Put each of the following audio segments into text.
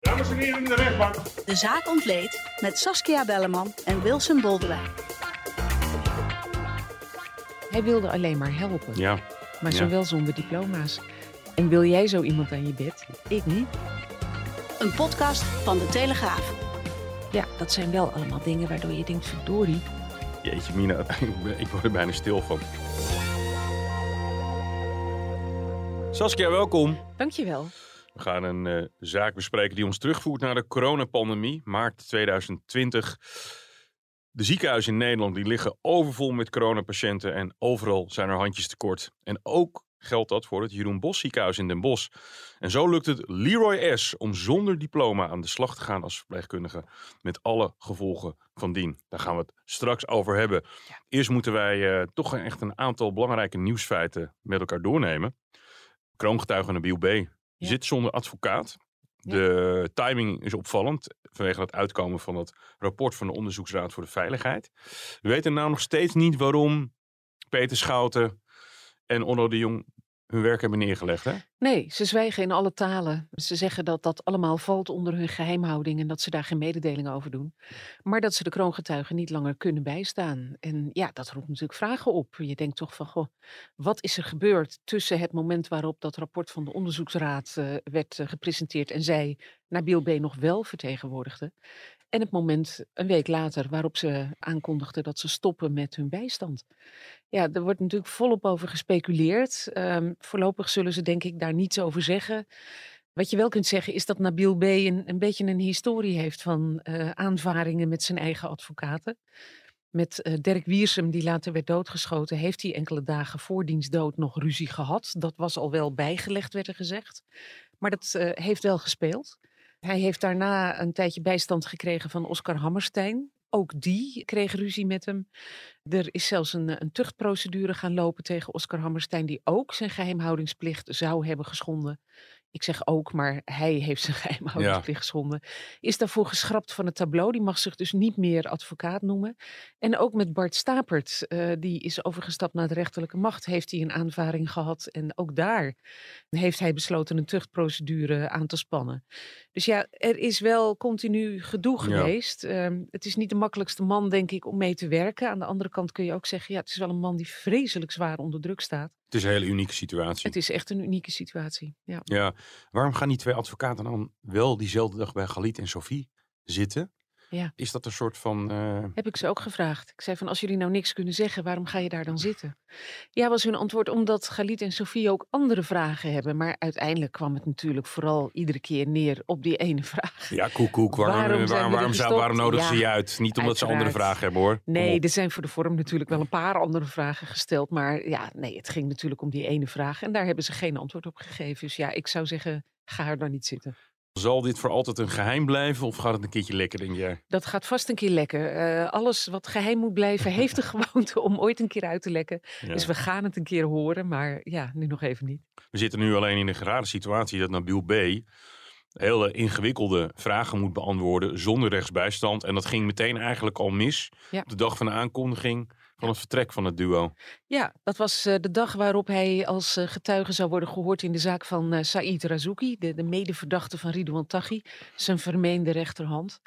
Dames en heren in de rechtbank. De zaak ontleed met Saskia Belleman en Wilson Boldewijn. Hij wilde alleen maar helpen, Ja, maar Ja. zo wel zonder diploma's. En wil jij zo iemand aan je bed? Ik niet. Een podcast van De Telegraaf. Ja, dat zijn wel allemaal dingen waardoor je denkt, verdorie. jeetje Mina, ik word er bijna stil van. Saskia, welkom. Dankjewel. We gaan een eh, zaak bespreken die ons terugvoert naar de coronapandemie, maart 2020. De ziekenhuizen in Nederland die liggen overvol met coronapatiënten en overal zijn er handjes tekort. En ook geldt dat voor het Jeroen Bos ziekenhuis in Den Bosch. En zo lukt het Leroy S. om zonder diploma aan de slag te gaan als verpleegkundige met alle gevolgen van dien. Daar gaan we het straks over hebben. Eerst moeten wij eh, toch echt een aantal belangrijke nieuwsfeiten met elkaar doornemen. Kroongetuige Nabil B. Zit zonder advocaat. De timing is opvallend vanwege het uitkomen van het rapport van de Onderzoeksraad voor de Veiligheid. We weten nou nog steeds niet waarom Peter Schouten en Onno de Jong hun werk hebben neergelegd. Hè? Nee, ze zwijgen in alle talen. Ze zeggen dat dat allemaal valt onder hun geheimhouding en dat ze daar geen mededeling over doen. Maar dat ze de kroongetuigen niet langer kunnen bijstaan. En ja, dat roept natuurlijk vragen op. Je denkt toch van, goh, wat is er gebeurd tussen het moment waarop dat rapport van de onderzoeksraad eh, werd eh, gepresenteerd en zij Nabil B. nog wel vertegenwoordigde. En het moment een week later waarop ze aankondigden dat ze stoppen met hun bijstand. Ja, er wordt natuurlijk volop over gespeculeerd. Ehm, voorlopig zullen ze denk ik daar niets over zeggen. Wat je wel kunt zeggen is dat Nabil B. een, een beetje een historie heeft van eh, aanvaringen met zijn eigen advocaten. Met eh, Dirk Wiersum, die later werd doodgeschoten, heeft hij enkele dagen voor diens dood nog ruzie gehad. Dat was al wel bijgelegd, werd er gezegd. Maar dat eh, heeft wel gespeeld. Hij heeft daarna een tijdje bijstand gekregen van Oscar Hammerstein. Ook die kreeg ruzie met hem. Er is zelfs een, een tuchtprocedure gaan lopen tegen Oscar Hammerstein, die ook zijn geheimhoudingsplicht zou hebben geschonden. Ik zeg ook, maar hij heeft zijn geheimhoudingsplicht geschonden. Is daarvoor geschrapt van het tableau. Die mag zich dus niet meer advocaat noemen. En ook met Bart Stapert, eh, die is overgestapt naar de rechterlijke macht, heeft hij een aanvaring gehad. En ook daar heeft hij besloten een tuchtprocedure aan te spannen. Dus ja, er is wel continu gedoe Ja. geweest. Ehm, het is niet de makkelijkste man, denk ik, om mee te werken. Aan de andere kant kun je ook zeggen, ja, het is wel een man die vreselijk zwaar onder druk staat. Het is een hele unieke situatie. Het is echt een unieke situatie. Ja. Ja, waarom gaan die twee advocaten dan wel diezelfde dag bij Galit en Sophie zitten? Ja. Is dat een soort van... eh, Heb ik ze ook gevraagd. Ik zei van, als jullie nou niks kunnen zeggen, waarom ga je daar dan zitten? Ja, was hun antwoord, omdat Galit en Sofie ook andere vragen hebben. Maar uiteindelijk kwam het natuurlijk vooral iedere keer neer op die ene vraag. Ja, koek, koek. Waarom, Waarom waarom, waarom, zou, nodigen ze je uit? Niet omdat ze andere vragen hebben hoor. Nee, er zijn voor de vorm natuurlijk wel een paar andere vragen gesteld. Maar ja, nee, het ging natuurlijk om die ene vraag. En daar hebben ze geen antwoord op gegeven. Dus ja, ik zou zeggen, ga er dan niet zitten. Zal dit voor altijd een geheim blijven of gaat het een keertje lekker, denk jij? Dat gaat vast een keer lekken. Eh, alles wat geheim moet blijven, heeft de gewoonte om ooit een keer uit te lekken. Ja. Dus we gaan het een keer horen, maar ja, nu nog even niet. We zitten nu alleen in een rare situatie dat Nabil B. hele ingewikkelde vragen moet beantwoorden zonder rechtsbijstand. En dat ging meteen eigenlijk al mis Ja. op de dag van de aankondiging van het vertrek van het duo. Ja, dat was eh, de dag waarop hij als eh, getuige zou worden gehoord in de zaak van eh Said Razouki, de, de medeverdachte van Ridouan Taghi, zijn vermeende rechterhand.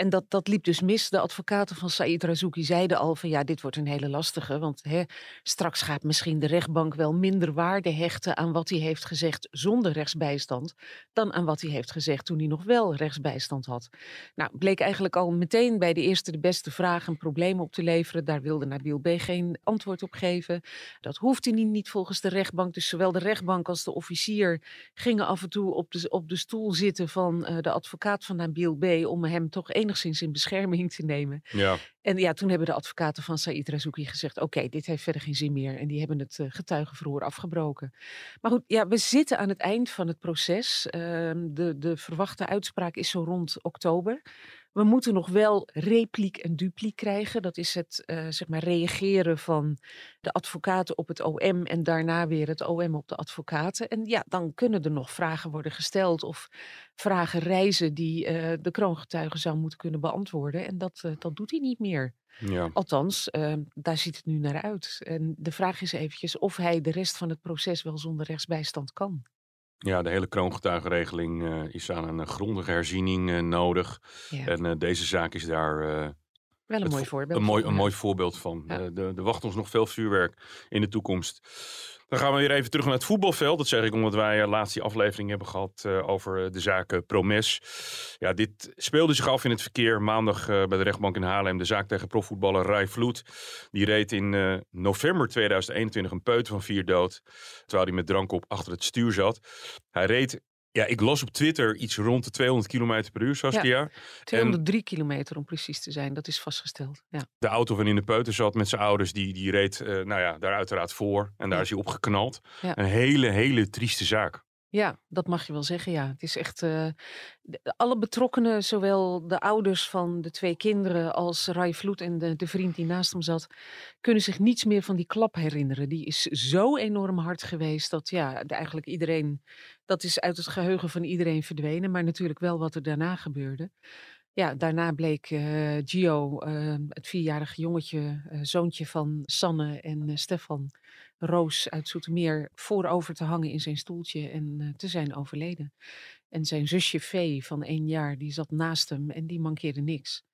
En dat, dat liep dus mis. De advocaten van Said Razouki zeiden al van ja, dit wordt een hele lastige. Want hè, straks gaat misschien de rechtbank wel minder waarde hechten aan wat hij heeft gezegd zonder rechtsbijstand. Dan aan wat hij heeft gezegd toen hij nog wel rechtsbijstand had. Nou, bleek eigenlijk al meteen bij de eerste de beste vraag een probleem op te leveren. Daar wilde Nabil B. geen antwoord op geven. Dat hoefde hij niet volgens de rechtbank. Dus zowel de rechtbank als de officier gingen af en toe op de, op de stoel zitten van eh, de advocaat van Nabil B. om hem toch enigszins in bescherming te nemen. Ja, En ja, toen hebben de advocaten van Said Razouki gezegd: oké, dit heeft verder geen zin meer. En die hebben het uh, getuigenverhoor afgebroken. Maar goed, ja, we zitten aan het eind van het proces. Uh, de, de verwachte uitspraak is zo rond oktober. We moeten nog wel repliek en dupliek krijgen. Dat is het uh, zeg maar reageren van de advocaten op het OM en daarna weer het OM op de advocaten. En ja, dan kunnen er nog vragen worden gesteld of vragen reizen die uh, de kroongetuige zou moeten kunnen beantwoorden. En dat, uh, dat doet hij niet meer. Ja. Althans, daar ziet het nu naar uit. En de vraag is eventjes of hij de rest van het proces wel zonder rechtsbijstand kan. Ja, de hele kroongetuigenregeling uh, is aan een grondige herziening uh, nodig. Ja. En uh, deze zaak is daar wel een mooi voorbeeld. Een mooi, een mooi voorbeeld van. Ja. Er wacht ons nog veel vuurwerk in de toekomst. Dan gaan we weer even terug naar het voetbalveld. Dat zeg ik omdat wij laatst die aflevering hebben gehad uh, over de zaak Promes. Ja, dit speelde zich af in het verkeer maandag bij de rechtbank in Haarlem. De zaak tegen profvoetballer Rai Vloed. Die reed in november 2021 een peuter van vier dood. Terwijl hij met drank op achter het stuur zat. Hij reed ja, ik las op Twitter iets rond de 200 km per uur, Saskia. Ja, 203 en kilometer om precies te zijn, dat is vastgesteld. Ja. De auto van in de peuter zat met zijn ouders, die, die reed uh, nou ja, daar uiteraard voor. En daar ja. is hij opgeknald. Ja. Een hele, hele trieste zaak. Ja, dat mag je wel zeggen, ja. Het is echt... Uh, alle betrokkenen, zowel de ouders van de twee kinderen... als Rai Vloed en de, de vriend die naast hem zat... kunnen zich niets meer van die klap herinneren. Die is zo enorm hard geweest dat ja, eigenlijk iedereen... Dat is uit het geheugen van iedereen verdwenen. Maar natuurlijk wel wat er daarna gebeurde. Ja, daarna bleek uh, Gio, uh, het vierjarige jongetje, zoontje van Sanne en Stefan Roos uit Zoetermeer, voorover te hangen in zijn stoeltje en te zijn overleden. En zijn zusje Vee van één jaar, die zat naast hem en die mankeerde niks.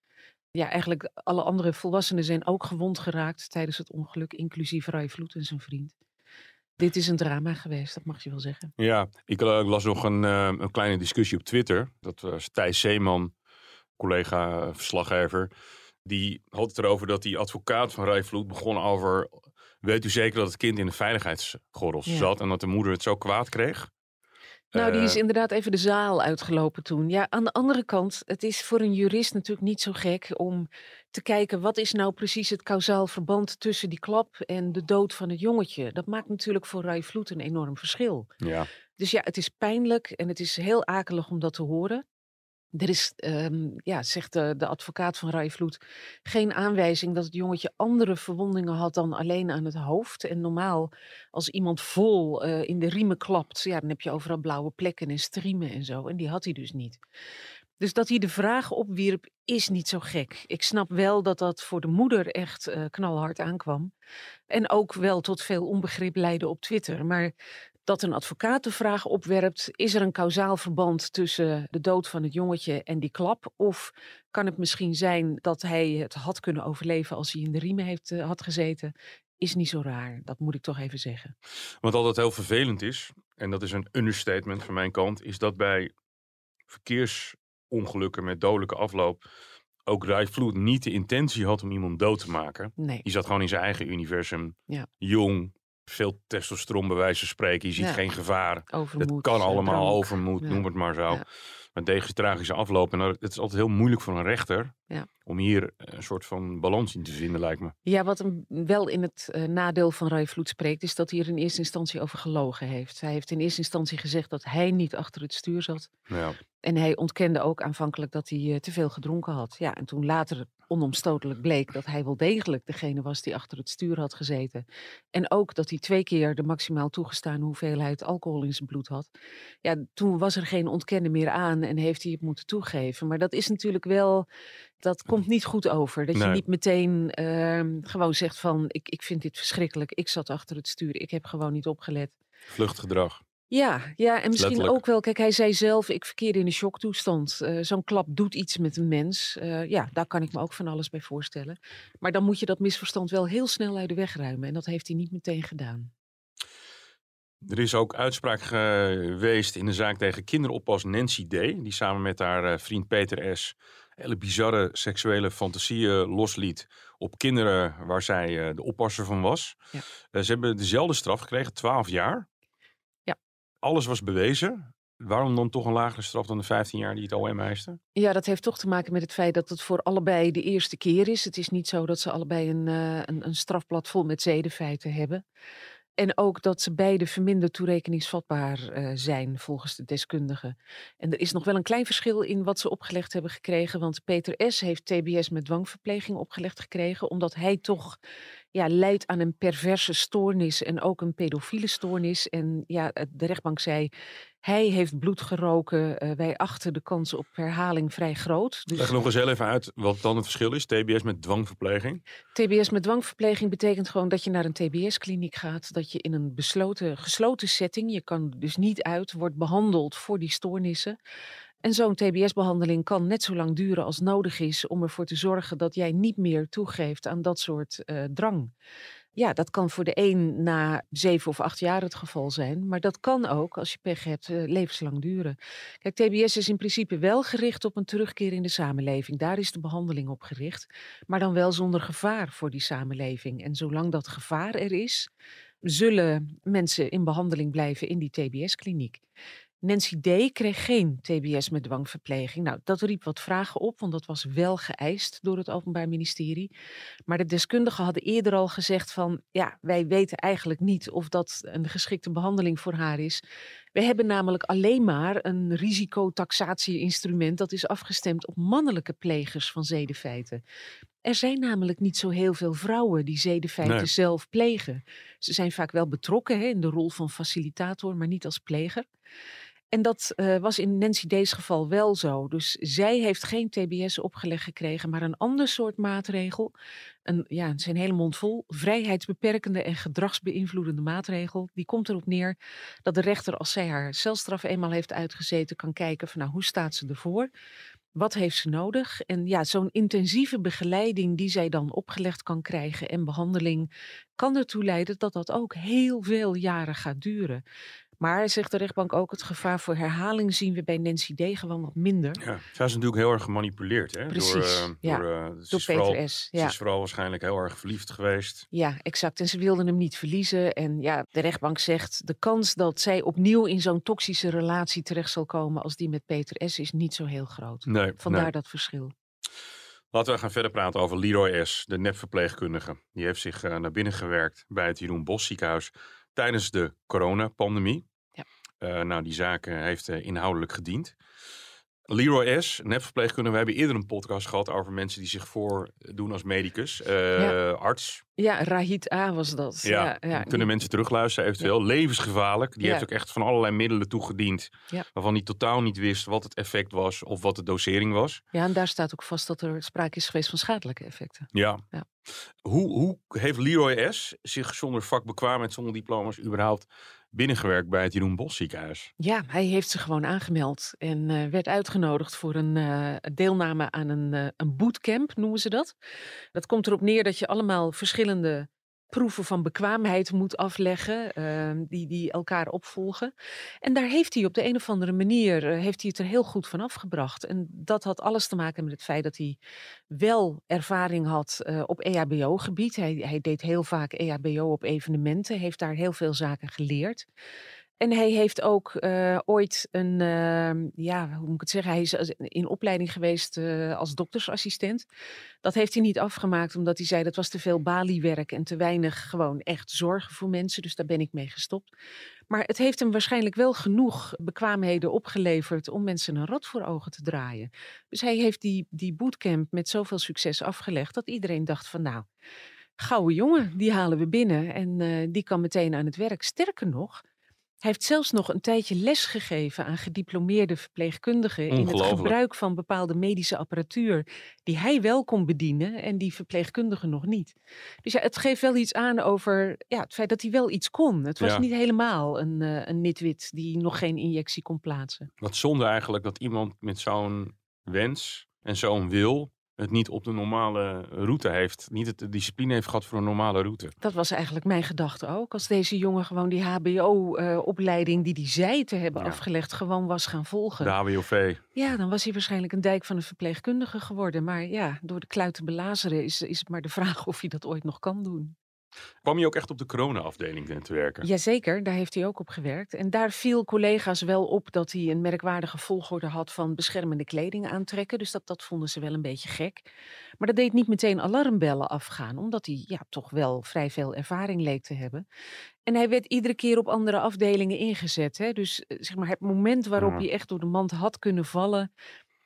Ja, eigenlijk alle andere volwassenen zijn ook gewond geraakt tijdens het ongeluk, inclusief Rai Vloed en zijn vriend. Dit is een drama geweest, dat mag je wel zeggen. Ja, ik las nog een, een kleine discussie op Twitter. Dat was Thijs Zeeman, collega-verslaggever, die had het erover dat die advocaat van Rijvloed begon over... Weet u zeker dat het kind in de veiligheidsgordels ja. zat en dat de moeder het zo kwaad kreeg? Nou, die is uh, inderdaad even de zaal uitgelopen toen. Ja, aan de andere kant, het is voor een jurist natuurlijk niet zo gek om te kijken wat is nou precies het kausaal verband tussen die klap en de dood van het jongetje. Dat maakt natuurlijk voor Rai Vloed een enorm verschil. Ja. Dus ja, het is pijnlijk en het is heel akelig om dat te horen. Er is, um, ja, zegt de, advocaat van Rijvloed, geen aanwijzing dat het jongetje andere verwondingen had dan alleen aan het hoofd. En normaal, als iemand vol uh, in de riemen klapt, ja, dan heb je overal blauwe plekken en striemen en zo. En die had hij dus niet. Dus dat hij de vraag opwierp, is niet zo gek. Ik snap wel dat dat voor de moeder echt uh, knalhard aankwam. En ook wel tot veel onbegrip leidde op Twitter. Maar dat een advocaat de vraag opwerpt: is er een kausaal verband tussen de dood van het jongetje en die klap? Of kan het misschien zijn dat hij het had kunnen overleven als hij in de riemen heeft, uh, had gezeten? Is niet zo raar, dat moet ik toch even zeggen. Wat altijd heel vervelend is, en dat is een understatement van mijn kant, is dat bij verkeersongelukken met dodelijke afloop ook Rijvloed niet de intentie had om iemand dood te maken. Nee. Die zat gewoon in zijn eigen universum. Ja. Jong, veel testosteron bij wijze van spreken. Je ziet ja. geen gevaar. Overmoed, het kan allemaal, drank. overmoed, ja. noem het maar zo. Ja. Maar deze tragische afloop. En het is altijd heel moeilijk voor een rechter om hier een soort van balans in te vinden, lijkt me. Ja, wat hem wel in het uh, nadeel van Rai Vloed spreekt, is dat hij er in eerste instantie over gelogen heeft. Hij heeft in eerste instantie gezegd dat hij niet achter het stuur zat. En hij ontkende ook aanvankelijk dat hij uh, te veel gedronken had. Ja, en toen later onomstotelijk bleek dat hij wel degelijk degene was die achter het stuur had gezeten. En ook dat hij twee keer de maximaal toegestane hoeveelheid alcohol in zijn bloed had. Ja, toen was er geen ontkennen meer aan en heeft hij het moeten toegeven. Maar dat is natuurlijk wel, dat komt niet goed over. Dat nee. je niet meteen uh, gewoon zegt van, ik, ik vind dit verschrikkelijk, ik zat achter het stuur, ik heb gewoon niet opgelet. Vluchtgedrag. Ja, ja, en misschien Letterlijk. ook wel. Kijk, hij zei zelf: ik verkeerde in een shocktoestand. Uh, Zo'n klap doet iets met een mens. Uh, ja, daar kan ik me ook van alles bij voorstellen. Maar dan moet je dat misverstand wel heel snel uit de weg ruimen. En dat heeft hij niet meteen gedaan. Er is ook uitspraak geweest in de zaak tegen kinderoppas Nancy D. Die samen met haar uh, vriend Peter S. hele bizarre seksuele fantasieën losliet op kinderen waar zij de oppasser van was. Ja. ze hebben dezelfde straf gekregen, 12 jaar alles was bewezen. waarom dan toch een lagere straf dan de 15 jaar die het OM eiste? Ja, dat heeft toch te maken met het feit dat het voor allebei de eerste keer is. Het is niet zo dat ze allebei een, uh, een, een strafblad vol met zedenfeiten hebben. En ook dat ze beide verminderd toerekeningsvatbaar uh, zijn, volgens de deskundigen. En er is nog wel een klein verschil in wat ze opgelegd hebben gekregen. Want Peter S. heeft TBS met dwangverpleging opgelegd gekregen, omdat hij toch ja, leidt aan een perverse stoornis en ook een pedofiele stoornis. En ja, de rechtbank zei, hij heeft bloed geroken. Uh, wij achten de kans op herhaling vrij groot. Dus... Leg nog eens heel even uit wat dan het verschil is. TBS met dwangverpleging? TBS met dwangverpleging betekent gewoon dat je naar een TBS-kliniek gaat. Dat je in een besloten, gesloten setting, je kan dus niet uit, wordt behandeld voor die stoornissen. En zo'n TBS-behandeling kan net zo lang duren als nodig is om ervoor te zorgen dat jij niet meer toegeeft aan dat soort uh, drang. Ja, dat kan voor de een na zeven of acht jaar het geval zijn, maar dat kan ook, als je pech hebt, uh, levenslang duren. Kijk, TBS is in principe wel gericht op een terugkeer in de samenleving. Daar is de behandeling op gericht, maar dan wel zonder gevaar voor die samenleving. En zolang dat gevaar er is, zullen mensen in behandeling blijven in die TBS-kliniek. Nancy D. kreeg geen TBS met dwangverpleging. Nou, dat riep wat vragen op, want dat was wel geëist door het Openbaar Ministerie. Maar de deskundigen hadden eerder al gezegd van, ja, wij weten eigenlijk niet of dat een geschikte behandeling voor haar is. We hebben namelijk alleen maar een risicotaxatie-instrument dat is afgestemd op mannelijke plegers van zedenfeiten. Er zijn namelijk niet zo heel veel vrouwen die zedenfeiten nee. zelf plegen. Ze zijn vaak wel betrokken hè, in de rol van facilitator, maar niet als pleger. En dat uh, was in Nancy D's geval wel zo. Dus zij heeft geen TBS opgelegd gekregen, maar een ander soort maatregel. Een, ja, een hele mond vol. Vrijheidsbeperkende en gedragsbeïnvloedende maatregel. Die komt erop neer dat de rechter, als zij haar celstraf eenmaal heeft uitgezeten, kan kijken van nou, hoe staat ze ervoor? Wat heeft ze nodig? En ja, zo'n intensieve begeleiding die zij dan opgelegd kan krijgen en behandeling kan ertoe leiden dat dat ook heel veel jaren gaat duren. Maar, zegt de rechtbank ook, het gevaar voor herhaling zien we bij Nancy D. gewoon wat minder. Ja, zij is natuurlijk heel erg gemanipuleerd. Hè? Precies, door, uh, ja. door, uh, door Peter vooral, S. Ze is vooral waarschijnlijk heel erg verliefd geweest. ja, exact. En ze wilden hem niet verliezen. En ja, de rechtbank zegt, de kans dat zij opnieuw in zo'n toxische relatie terecht zal komen als die met Peter S. is niet zo heel groot. Nee, Vandaar nee. dat verschil. Laten we gaan verder praten over Leroy S., de nepverpleegkundige. Die heeft zich uh, naar binnen gewerkt bij het Jeroen Bos ziekenhuis tijdens de coronapandemie. Ja. Uh, nou, die zaak heeft inhoudelijk gediend. Leroy S., nepverpleegkundige. We hebben eerder een podcast gehad over mensen die zich voordoen als medicus, Ja. arts. Ja, Rahit A. was dat. Ja, ja, ja. kunnen mensen terugluisteren eventueel. Levensgevaarlijk. Die heeft ook echt van allerlei middelen toegediend. Ja. Waarvan hij totaal niet wist wat het effect was of wat de dosering was. Ja, en daar staat ook vast dat er sprake is geweest van schadelijke effecten. Ja. Ja. Hoe, hoe heeft Leroy S. zich zonder vakbekwaamheid, zonder diploma's überhaupt binnengewerkt bij het Jeroen Bos ziekenhuis? Ja, hij heeft zich gewoon aangemeld en eh, werd uitgenodigd voor een eh, deelname aan een, eh, een bootcamp, noemen ze dat. Dat komt erop neer dat je allemaal verschillende proeven van bekwaamheid moet afleggen, eh, die, die elkaar opvolgen. En daar heeft hij op de een of andere manier eh, heeft hij het er heel goed van afgebracht. En dat had alles te maken met het feit dat hij wel ervaring had eh, op EHBO-gebied. Hij, hij deed heel vaak EHBO op evenementen, heeft daar heel veel zaken geleerd. En hij heeft ook eh, ooit een, uh, ja, hoe moet ik het zeggen, hij is in opleiding geweest uh, als doktersassistent. Dat heeft hij niet afgemaakt, omdat hij zei dat was te veel baliewerk en te weinig gewoon echt zorgen voor mensen. Dus daar ben ik mee gestopt. Maar het heeft hem waarschijnlijk wel genoeg bekwaamheden opgeleverd om mensen een rad voor ogen te draaien. Dus hij heeft die, die bootcamp met zoveel succes afgelegd dat iedereen dacht van nou, gouden jongen, die halen we binnen en uh, die kan meteen aan het werk. Sterker nog, hij heeft zelfs nog een tijdje les gegeven aan gediplomeerde verpleegkundigen in het gebruik van bepaalde medische apparatuur die hij wel kon bedienen en die verpleegkundigen nog niet. Dus ja, het geeft wel iets aan over ja, het feit dat hij wel iets kon. Het was Ja. niet helemaal een, eh, een nitwit die nog geen injectie kon plaatsen. Wat zonde eigenlijk dat iemand met zo'n wens en zo'n wil het niet op de normale route heeft. Niet het de discipline heeft gehad voor een normale route. Dat was eigenlijk mijn gedachte ook. Als deze jongen gewoon die HBO-opleiding die hij zei te hebben Ja. afgelegd, gewoon was gaan volgen. De HWOV. Ja, dan was hij waarschijnlijk een dijk van een verpleegkundige geworden. Maar ja, door de kluit te belazeren is, is het maar de vraag of hij dat ooit nog kan doen. Kwam je ook echt op de corona-afdeling te werken? Jazeker, daar heeft hij ook op gewerkt. En daar viel collega's wel op dat hij een merkwaardige volgorde had van beschermende kleding aantrekken. Dus dat, dat vonden ze wel een beetje gek. Maar dat deed niet meteen alarmbellen afgaan, omdat hij ja, toch wel vrij veel ervaring leek te hebben. En hij werd iedere keer op andere afdelingen ingezet. Hè? Dus eh, zeg maar, het moment waarop Ja. hij echt door de mand had kunnen vallen,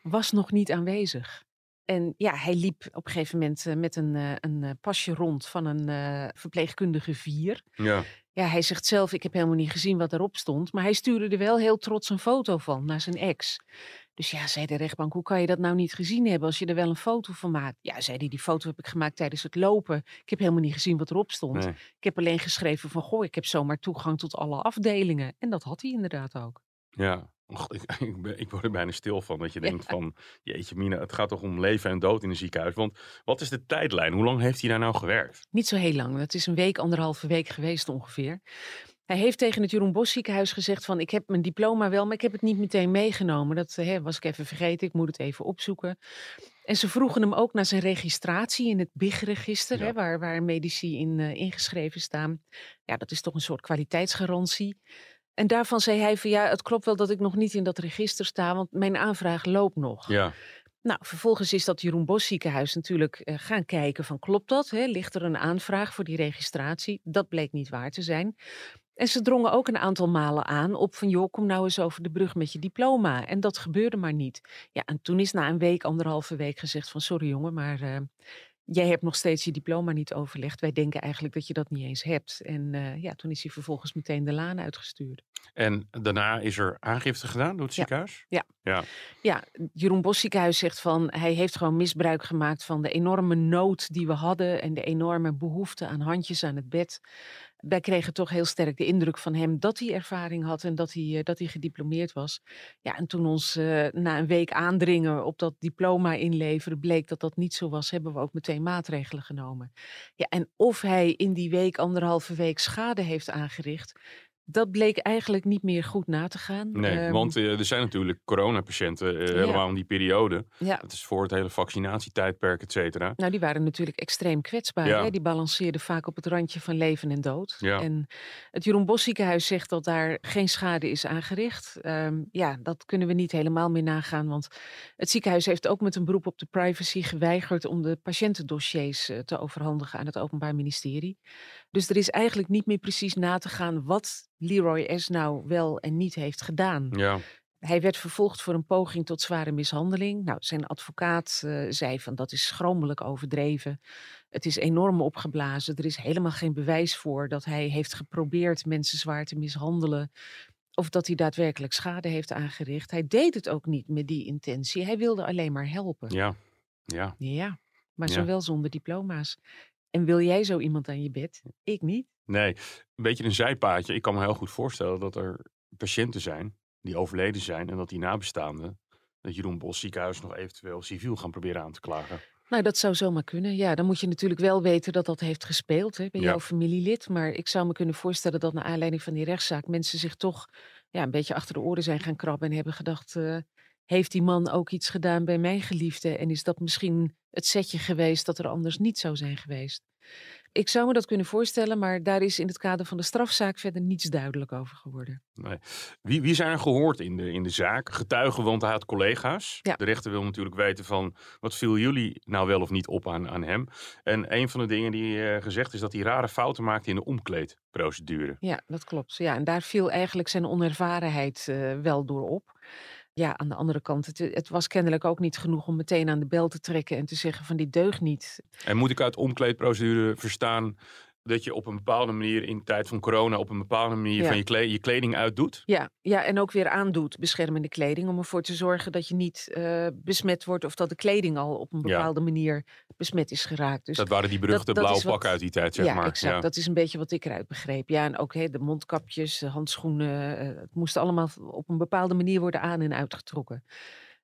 was nog niet aanwezig. En ja, hij liep op een gegeven moment eh, met een, eh, een eh, pasje rond van een verpleegkundige vier. Ja. Ja, hij zegt zelf, ik heb helemaal niet gezien wat erop stond. Maar hij stuurde er wel heel trots een foto van naar zijn ex. Dus ja, zei de rechtbank, hoe kan je dat nou niet gezien hebben als je er wel een foto van maakt? Ja, zei hij, die foto heb ik gemaakt tijdens het lopen. Ik heb helemaal niet gezien wat erop stond. Nee. Ik heb alleen geschreven van, goh, ik heb zomaar toegang tot alle afdelingen. En dat had hij inderdaad ook. Ja. Och, ik, ik, ben- ik word er bijna stil van. Dat je denkt van, jeetje mina, het gaat toch om leven en dood in een ziekenhuis. Want wat is de tijdlijn? Hoe lang heeft hij daar nou gewerkt? Niet zo heel lang. Het is een week, anderhalve week geweest ongeveer. Hij heeft tegen het Jeroen Bos ziekenhuis gezegd van ik heb mijn diploma wel, maar ik heb het niet meteen meegenomen. Dat hè, was ik even vergeten, ik moet het even opzoeken. En ze vroegen hem ook naar zijn registratie in het BIG-register, Ja. waar, waar medici in eh, ingeschreven staan. Ja, dat is toch een soort kwaliteitsgarantie. En daarvan zei hij van ja, het klopt wel dat ik nog niet in dat register sta, want mijn aanvraag loopt nog. Ja. Nou, vervolgens is dat Jeroen Bos ziekenhuis natuurlijk eh, gaan kijken van klopt dat? Hè? Ligt er een aanvraag voor die registratie? Dat bleek niet waar te zijn. En ze drongen ook een aantal malen aan op van joh, kom nou eens over de brug met je diploma. En dat gebeurde maar niet. Ja, en toen is na een week, anderhalve week gezegd van sorry jongen, maar eh, jij hebt nog steeds je diploma niet overlegd. Wij denken eigenlijk dat je dat niet eens hebt. En eh, ja, toen is hij vervolgens meteen de laan uitgestuurd. En daarna is er aangifte gedaan door het Ja. ziekenhuis? Ja. Ja. Ja, Jeroen Bos ziekenhuis zegt van hij heeft gewoon misbruik gemaakt van de enorme nood die we hadden en de enorme behoefte aan handjes aan het bed. Wij kregen toch heel sterk de indruk van hem dat hij ervaring had en dat hij, eh, dat hij gediplomeerd was. Ja, en toen ons eh, na een week aandringen op dat diploma inleveren bleek dat dat niet zo was, hebben we ook meteen maatregelen genomen. Ja, en of hij in die week, anderhalve week, schade heeft aangericht, dat bleek eigenlijk niet meer goed na te gaan. Nee, Ehm, want eh, er zijn natuurlijk coronapatiënten eh, helemaal in die periode. ja. Het is voor het hele vaccinatietijdperk, et cetera. Nou, die waren natuurlijk extreem kwetsbaar. Ja. Hè? Die balanceerden vaak op het randje van leven en dood. Ja. En het Jeroen Bos ziekenhuis zegt dat daar geen schade is aangericht. Ehm, ja, dat kunnen we niet helemaal meer nagaan. Want het ziekenhuis heeft ook met een beroep op de privacy geweigerd om de patiëntendossiers eh, te overhandigen aan het Openbaar Ministerie. Dus er is eigenlijk niet meer precies na te gaan wat Leroy S. nou wel en niet heeft gedaan. Ja, Hij werd vervolgd voor een poging tot zware mishandeling. Nou, zijn advocaat eh, zei van dat is schromelijk overdreven. Het is enorm opgeblazen. Er is helemaal geen bewijs voor dat hij heeft geprobeerd mensen zwaar te mishandelen. Of dat hij daadwerkelijk schade heeft aangericht. Hij deed het ook niet met die intentie. Hij wilde alleen maar helpen. ja, ja. Ja, maar Ja. zowel zonder diploma's. En wil jij zo iemand aan je bed? Ik niet. Nee, een beetje een zijpaadje. Ik kan me heel goed voorstellen dat er patiënten zijn die overleden zijn en dat die nabestaanden, dat Jeroen Bos ziekenhuis nog eventueel civiel gaan proberen aan te klagen. Nou, dat zou zomaar kunnen. Ja, dan moet je natuurlijk wel weten dat dat heeft gespeeld hè, bij Ja. jouw familielid. Maar ik zou me kunnen voorstellen dat naar aanleiding van die rechtszaak mensen zich toch ja, een beetje achter de oren zijn gaan krabben en hebben gedacht, eh, heeft die man ook iets gedaan bij mijn geliefde? En is dat misschien het setje geweest dat er anders niet zou zijn geweest? Ik zou me dat kunnen voorstellen, maar daar is in het kader van de strafzaak verder niets duidelijk over geworden. Wie, wie zijn er gehoord in de, in de zaak? Getuigen, want hij had collega's. Ja. De rechter wil natuurlijk weten van wat viel jullie nou wel of niet op aan, aan hem. En een van de dingen die eh, gezegd is dat hij rare fouten maakte in de omkleedprocedure. Ja, dat klopt. Ja, en daar viel eigenlijk zijn onervarenheid eh, wel door op. Ja, aan de andere kant, het, was kennelijk ook niet genoeg om meteen aan de bel te trekken en te zeggen van dit deugt niet. En moet ik uit omkleedprocedure verstaan dat je op een bepaalde manier in de tijd van corona op een bepaalde manier Ja. van je, kle- je kleding uitdoet? Ja, ja, en ook weer aandoet beschermende kleding om ervoor te zorgen dat je niet eh, besmet wordt of dat de kleding al op een Ja. bepaalde manier besmet is geraakt. Dus dat waren die beruchte blauwe wat- pakken uit die tijd, zeg ja, maar. exact. Dat is een beetje wat ik eruit begreep. Ja, en ook hè, de mondkapjes, de handschoenen. eh, het moest allemaal op een bepaalde manier worden aan- en uitgetrokken.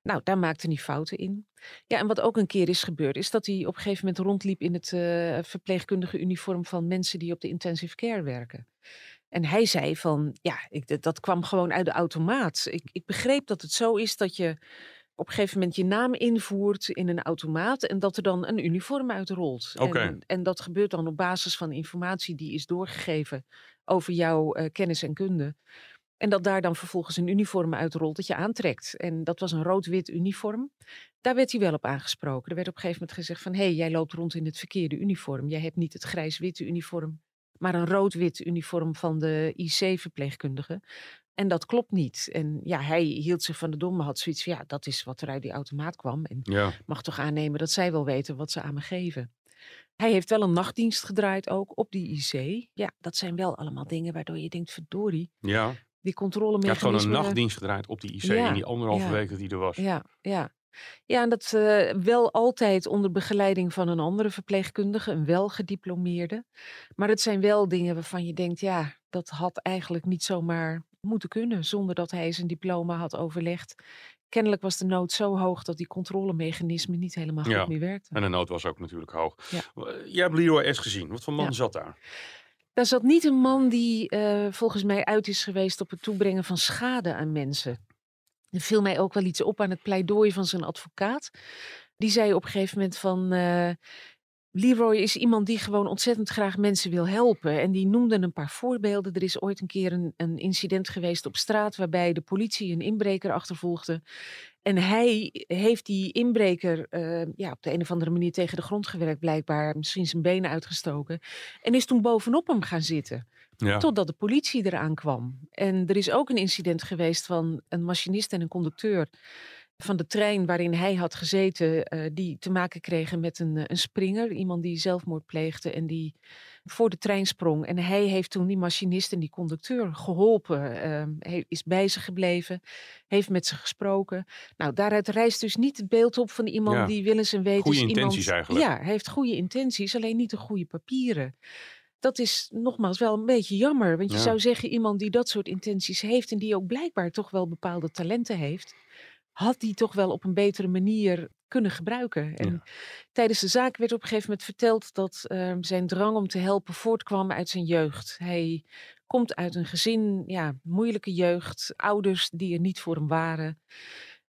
Nou, daar maakte hij fouten in. Ja, en wat ook een keer is gebeurd, is dat hij op een gegeven moment rondliep in het eh, verpleegkundige uniform van mensen die op de intensive care werken. En hij zei van, ja, ik, dat- kwam gewoon uit de automaat. Ik, ik begreep dat het zo is dat je op een gegeven moment je naam invoert in een automaat en dat er dan een uniform uitrolt. Oké. En, en dat gebeurt dan op basis van informatie die is doorgegeven over jouw eh, kennis en kunde. En dat daar dan vervolgens een uniform uitrolt dat je aantrekt. En dat was een rood-wit uniform. Daar werd hij wel op aangesproken. Er werd op een gegeven moment gezegd van... hé, hey, jij loopt rond in het verkeerde uniform. Jij hebt niet het grijs-witte uniform, maar een rood-wit uniform van de IC-verpleegkundige. En dat klopt niet. En ja, hij hield zich van de domme, had zoiets van... ja, dat is wat er uit die automaat kwam. En Ja. mag toch aannemen dat zij wel weten wat ze aan me geven. Hij heeft wel een nachtdienst gedraaid ook op die IC. Ja, dat zijn wel allemaal dingen waardoor je denkt, verdorie, Ja. Die Je hebt controlemechanismen. gewoon een nachtdienst gedraaid op die IC Ja, in die anderhalve ja. week dat die er was. Ja, ja. Ja, en dat eh, wel altijd onder begeleiding van een andere verpleegkundige, een welgediplomeerde. Maar het zijn wel dingen waarvan je denkt, ja, dat had eigenlijk niet zomaar moeten kunnen, zonder dat hij zijn diploma had overlegd. Kennelijk was de nood zo hoog dat die controlemechanismen niet helemaal goed Ja, meer werkten. En de nood was ook natuurlijk hoog. Ja. Eh, Jij hebt Leroy S gezien. Wat voor man zat daar? Daar zat niet een man die eh, volgens mij uit is geweest op het toebrengen van schade aan mensen. Er viel mij ook wel iets op aan het pleidooi van zijn advocaat. Die zei op een gegeven moment van. eh, Leroy is iemand die gewoon ontzettend graag mensen wil helpen. En die noemde een paar voorbeelden. Er is ooit een keer een, een incident geweest op straat waarbij de politie een inbreker achtervolgde. En hij heeft die inbreker eh, ja, op de een of andere manier tegen de grond gewerkt, blijkbaar. Misschien zijn benen uitgestoken. En is toen bovenop hem gaan zitten. Ja. Totdat de politie eraan kwam. En er is ook een incident geweest van een machinist en een conducteur van de trein waarin hij had gezeten, eh, die te maken kregen met een, eh, een springer. Iemand die zelfmoord pleegde en die voor de trein sprong. En hij heeft toen die machinist en die conducteur geholpen. ehm, hij is bij ze gebleven, heeft met ze gesproken. Nou, daaruit rijst dus niet het beeld op van iemand Ja. die willens en wetens... Goeie iemand, intenties eigenlijk. Ja, hij heeft goede intenties, alleen niet de goede papieren. Dat is nogmaals wel een beetje jammer. Want je Ja. zou zeggen, iemand die dat soort intenties heeft en die ook blijkbaar toch wel bepaalde talenten heeft, had die toch wel op een betere manier kunnen gebruiken. En Ja. tijdens de zaak werd op een gegeven moment verteld dat ehm, zijn drang om te helpen voortkwam uit zijn jeugd. Hij komt uit een gezin, ja, moeilijke jeugd, ouders die er niet voor hem waren.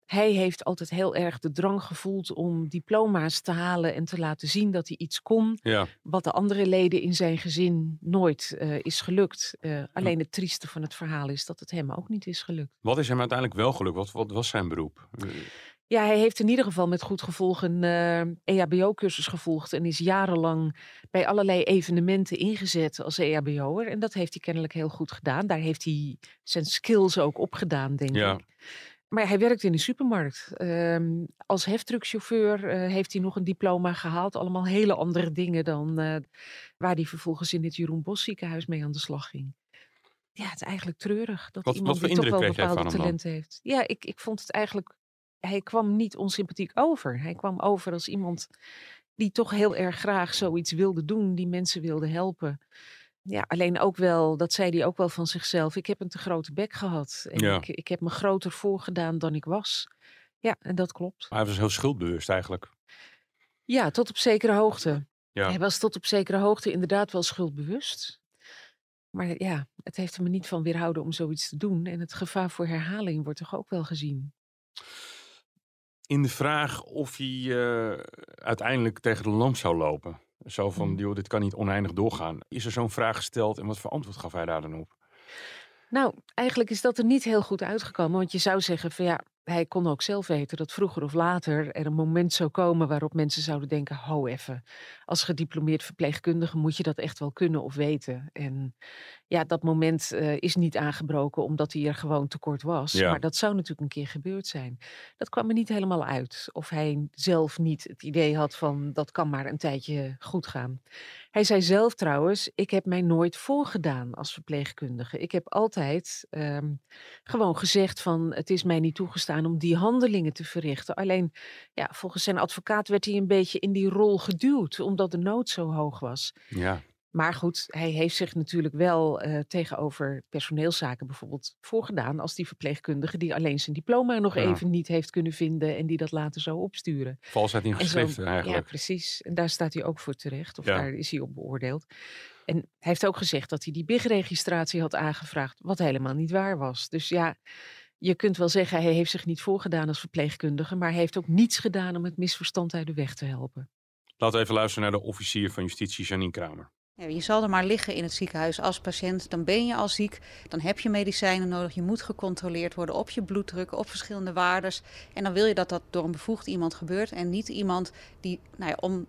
Hij heeft altijd heel erg de drang gevoeld om diploma's te halen en te laten zien dat hij iets kon Ja. wat de andere leden in zijn gezin nooit eh, is gelukt. Eh, alleen het trieste van het verhaal is dat het hem ook niet is gelukt. Wat is hem uiteindelijk wel gelukt? Wat, wat was zijn beroep? Eh, Ja, hij heeft in ieder geval met goed gevolg een eh, EHBO-cursus gevolgd en is jarenlang bij allerlei evenementen ingezet als EHBO'er. En dat heeft hij kennelijk heel goed gedaan. Daar heeft hij zijn skills ook opgedaan, denk Ja. ik. Maar hij werkt in de supermarkt. Ehm, als heftruckchauffeur eh, heeft hij nog een diploma gehaald. Allemaal hele andere dingen dan eh, waar hij vervolgens in het Jeroen Bos ziekenhuis mee aan de slag ging. Ja, het is eigenlijk treurig dat Wat- iemand wat die toch wel bepaalde talenten heeft. Ja, ik, ik vond het eigenlijk... Hij kwam niet onsympathiek over. Hij kwam over als iemand die toch heel erg graag zoiets wilde doen. Die mensen wilde helpen. Ja, alleen ook wel, dat zei hij ook wel van zichzelf. Ik heb een te grote bek gehad. En Ja. ik, ik heb me groter voorgedaan dan ik was. Ja, en dat klopt. Hij was heel schuldbewust eigenlijk. Ja, tot op zekere hoogte. Ja. Hij was tot op zekere hoogte inderdaad wel schuldbewust. Maar ja, het heeft hem er niet van weerhouden om zoiets te doen. En het gevaar voor herhaling wordt toch ook wel gezien. In de vraag of hij eh, uiteindelijk tegen de lamp zou lopen. Zo van, Mm. joh, dit kan niet oneindig doorgaan. Is er zo'n vraag gesteld en wat voor antwoord gaf hij daar dan op? Nou, eigenlijk is dat er niet heel goed uitgekomen. Want je zou zeggen van ja, hij kon ook zelf weten dat vroeger of later er een moment zou komen waarop mensen zouden denken: ho even, als gediplomeerd verpleegkundige moet je dat echt wel kunnen of weten. En ja, dat moment eh, is niet aangebroken omdat hij er gewoon tekort was. Ja. Maar dat zou natuurlijk een keer gebeurd zijn. Dat kwam er niet helemaal uit. Of hij zelf niet het idee had van dat kan maar een tijdje goed gaan. Hij zei zelf trouwens: Ik heb mij nooit voorgedaan als verpleegkundige. Ik heb altijd ehm, gewoon gezegd: van het is mij niet toegestaan om die handelingen te verrichten. Alleen, ja, volgens zijn advocaat werd hij een beetje in die rol geduwd, omdat de nood zo hoog was. Ja, Maar goed, hij heeft zich natuurlijk wel eh, tegenover personeelszaken bijvoorbeeld voorgedaan als die verpleegkundige die alleen zijn diploma nog Ja. even niet heeft kunnen vinden en die dat later zou opsturen. valsheid in En zo- geschriften Ja, eigenlijk. precies. En daar staat hij ook voor terecht. Of Ja. daar is hij op beoordeeld. En hij heeft ook gezegd dat hij die BIG-registratie had aangevraagd, wat helemaal niet waar was. Dus ja, Je kunt wel zeggen, hij heeft zich niet voorgedaan als verpleegkundige, maar hij heeft ook niets gedaan om het misverstand uit de weg te helpen. Laten we even luisteren naar de officier van justitie, Janine Kramer. Je zal er maar liggen in het ziekenhuis als patiënt. Dan ben je al ziek, dan heb je medicijnen nodig. Je moet gecontroleerd worden op je bloeddruk, op verschillende waardes. En dan wil je dat dat door een bevoegd iemand gebeurt en niet iemand die nou ja, om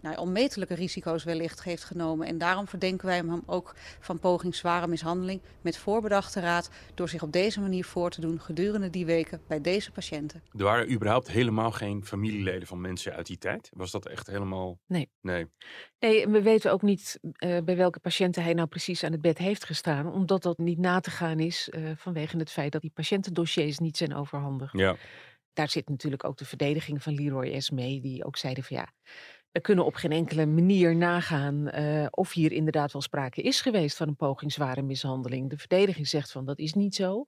nou, onmetelijke risico's wellicht heeft genomen. En daarom verdenken wij hem ook van poging zware mishandeling met voorbedachte raad door zich op deze manier voor te doen gedurende die weken bij deze patiënten. Er waren überhaupt helemaal geen familieleden van mensen uit die tijd? Was dat echt helemaal... Nee. Nee. Nee, we weten ook niet uh, bij welke patiënten hij nou precies aan het bed heeft gestaan, omdat dat niet na te gaan is uh, vanwege het feit dat die patiëntendossiers niet zijn overhandigd. Ja. Daar zit natuurlijk ook de verdediging van Leroy S. mee, die ook zeiden van ja, we kunnen op geen enkele manier nagaan uh, of hier inderdaad wel sprake is geweest van een poging zware mishandeling. De verdediging zegt van dat is niet zo.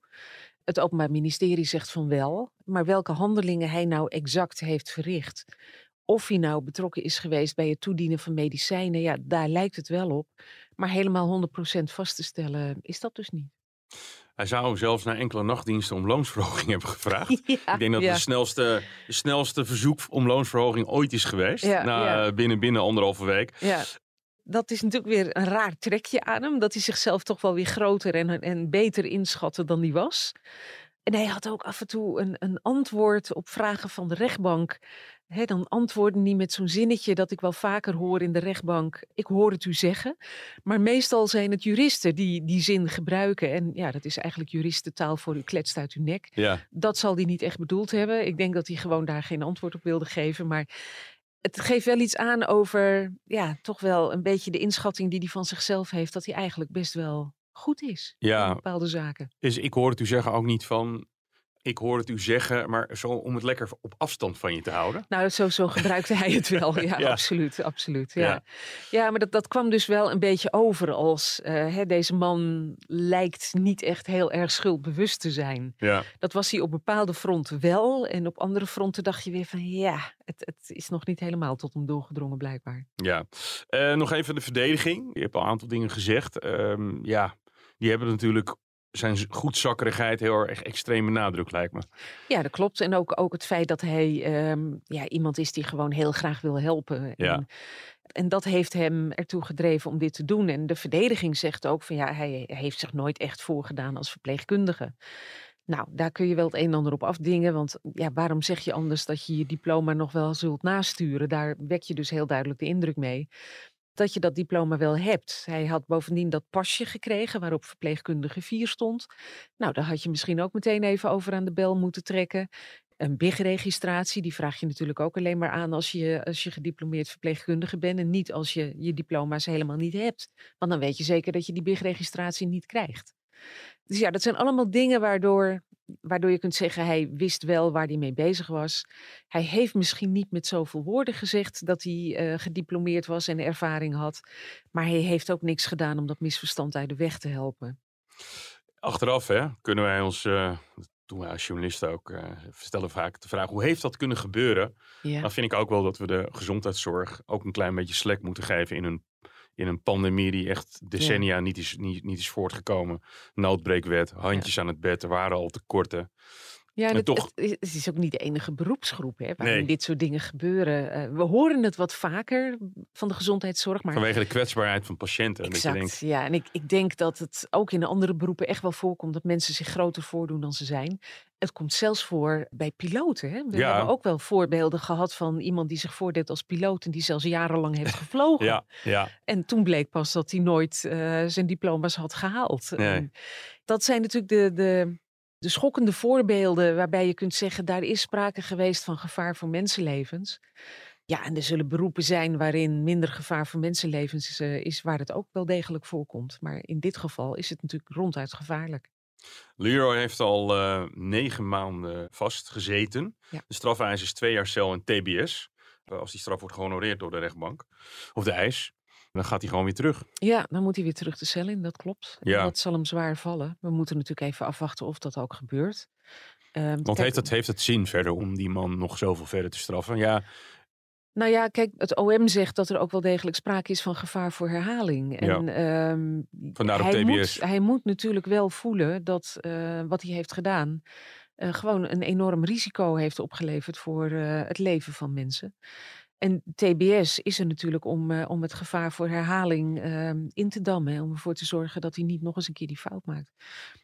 Het Openbaar Ministerie zegt van wel. Maar welke handelingen hij nou exact heeft verricht. Of hij nou betrokken is geweest bij het toedienen van medicijnen, ja, daar lijkt het wel op. Maar helemaal 100% vast te stellen is dat dus niet. Hij zou zelfs na enkele nachtdiensten om loonsverhoging hebben gevraagd. Ja, ik denk dat ja. het de snelste, de snelste verzoek om loonsverhoging ooit is geweest. Ja, na, eh, binnen, binnen anderhalve week. Ja. Dat is natuurlijk weer een raar trekje aan hem. Dat hij zichzelf toch wel weer groter en, en beter inschatte dan hij was. En hij had ook af en toe een, een antwoord op vragen van de rechtbank. Hè, dan antwoordde hij met zo'n zinnetje dat ik wel vaker hoor in de rechtbank. Ik hoor het u zeggen. Maar meestal zijn het juristen die die zin gebruiken. En ja, dat is eigenlijk juristentaal voor u kletst uit uw nek. Ja. Dat zal hij niet echt bedoeld hebben. Ik denk dat hij gewoon daar geen antwoord op wilde geven. Maar het geeft wel iets aan over, ja, toch wel een beetje de inschatting die hij van zichzelf heeft. Dat hij eigenlijk best wel goed is Ja. in bepaalde zaken. Dus ik hoor het u zeggen ook niet van... Ik hoor het u zeggen, maar zo om het lekker op afstand van je te houden. Nou, zo, zo gebruikte hij het wel. Ja, Ja. absoluut. absoluut ja. Ja. Ja. maar dat, dat kwam dus wel een beetje over als... eh, hè, deze man lijkt niet echt heel erg schuldbewust te zijn. Ja. Dat was hij op bepaalde fronten wel. En op andere fronten dacht je weer van... ja, het, het is nog niet helemaal tot hem doorgedrongen blijkbaar. Ja, Eh, nog even de verdediging. Je hebt al een aantal dingen gezegd. Ehm, ja, die hebben natuurlijk zijn goedzakkerigheid heel erg extreem benadrukt, lijkt me. Ja, dat klopt. En ook, ook het feit dat hij ehm, ja, iemand is die gewoon heel graag wil helpen. Ja. En, en dat heeft hem ertoe gedreven om dit te doen. En de verdediging zegt ook van ja, hij heeft zich nooit echt voorgedaan als verpleegkundige. Nou, daar kun je wel het een en ander op afdingen. Want ja, waarom zeg je anders dat je je diploma nog wel zult nasturen? Daar wek je dus heel duidelijk de indruk mee dat je dat diploma wel hebt. Hij had bovendien dat pasje gekregen waarop verpleegkundige 4 stond. Nou, daar had je misschien ook meteen even over aan de bel moeten trekken. Een BIG-registratie, die vraag je natuurlijk ook alleen maar aan als je, als je gediplomeerd verpleegkundige bent. En niet als je je diploma's helemaal niet hebt. Want dan weet je zeker dat je die BIG-registratie niet krijgt. Dus ja, dat zijn allemaal dingen waardoor, waardoor je kunt zeggen, hij wist wel waar hij mee bezig was. Hij heeft misschien niet met zoveel woorden gezegd dat hij eh, gediplomeerd was en ervaring had. Maar hij heeft ook niks gedaan om dat misverstand uit de weg te helpen. Achteraf hè, kunnen wij ons, dat doen wij als journalisten ook, eh, stellen vaak de vraag: hoe heeft dat kunnen gebeuren? Ja. Dan vind ik ook wel dat we de gezondheidszorg ook een klein beetje slack moeten geven in een, in een pandemie die echt decennia niet, is, niet, niet is voortgekomen. Noodbreekwet, handjes aan het bed, er waren al tekorten. Ja, en toch- het, is- het is ook niet de enige beroepsgroep hè, waarin Nee. dit soort dingen gebeuren. Eh, we horen het wat vaker van de gezondheidszorg, maar Vanwege de kwetsbaarheid van patiënten. Dat je Exact, denkt, ja. En ik, ik denk dat het ook in de andere beroepen echt wel voorkomt dat mensen zich groter voordoen dan ze zijn. Het komt zelfs voor bij piloten. Hè? We Ja. hebben ook wel voorbeelden gehad van iemand die zich voordeed als piloot en die zelfs jarenlang heeft gevlogen. ja, ja, En toen bleek pas dat hij nooit eh, zijn diploma's had gehaald. Nee. Dat zijn natuurlijk de, de, de schokkende voorbeelden waarbij je kunt zeggen, daar is sprake geweest van gevaar voor mensenlevens. Ja, en er zullen beroepen zijn waarin minder gevaar voor mensenlevens is, eh, is waar het ook wel degelijk voorkomt. Maar in dit geval is het natuurlijk ronduit gevaarlijk. Leroy heeft al eh, negen maanden vastgezeten. Ja. De strafeis is twee jaar cel en TBS. Eh, Als die straf wordt gehonoreerd door de rechtbank, of de eis, dan gaat hij gewoon weer terug. Ja, dan moet hij weer terug de cel in, dat klopt. Ja. Dat zal hem zwaar vallen. We moeten natuurlijk even afwachten of dat ook gebeurt. Ehm, Want kijk, heeft het, heeft het zin verder om die man nog zoveel verder te straffen? Ja, Nou ja, kijk, het OM zegt dat er ook wel degelijk sprake is van gevaar voor herhaling. En ehm, Vandaar hij, TBS. moet, hij moet natuurlijk wel voelen dat eh, wat hij heeft gedaan eh, gewoon een enorm risico heeft opgeleverd voor eh, het leven van mensen. En TBS is er natuurlijk om, eh, om het gevaar voor herhaling ehm, in te dammen. hè, Om ervoor te zorgen dat hij niet nog eens een keer die fout maakt.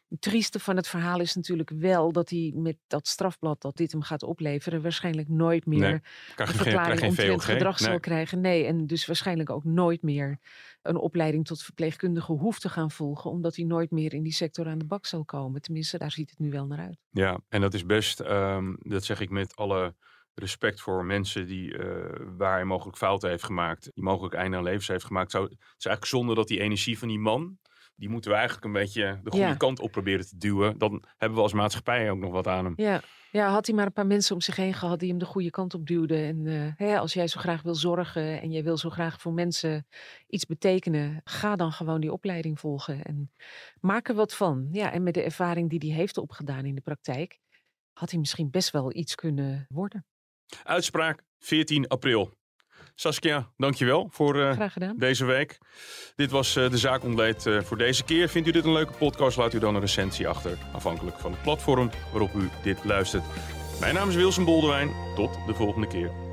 Het trieste van het verhaal is natuurlijk wel dat hij met dat strafblad dat dit hem gaat opleveren, waarschijnlijk nooit meer Nee, een verklaring geen omtrent gedrag Nee. zal krijgen. Nee, en dus waarschijnlijk ook nooit meer een opleiding tot verpleegkundige hoeft te gaan volgen, omdat hij nooit meer in die sector aan de bak zal komen. Tenminste, daar ziet het nu wel naar uit. Ja, en dat is best, ehm, dat zeg ik met alle respect voor mensen die, eh, waar hij mogelijk fouten heeft gemaakt, die mogelijk einde aan levens heeft gemaakt. Zou, het is eigenlijk zonde dat die energie van die man, die moeten we eigenlijk een beetje de goede Ja. kant op proberen te duwen. Dan hebben we als maatschappij ook nog wat aan hem. Ja. ja, had hij maar een paar mensen om zich heen gehad die hem de goede kant op duwden. En eh, hè, als jij zo graag wil zorgen en jij wil zo graag voor mensen iets betekenen, ga dan gewoon die opleiding volgen en maak er wat van. Ja, en met de ervaring die hij heeft opgedaan in de praktijk, had hij misschien best wel iets kunnen worden. Uitspraak 14 april. Saskia, dankjewel voor eh, deze week. Dit was eh, de Zaak Ontleed eh, voor deze keer. Vindt u dit een leuke podcast? Laat u dan een recensie achter. Afhankelijk van het platform waarop u dit luistert. Mijn naam is Wilson Boldewijn. Tot de volgende keer.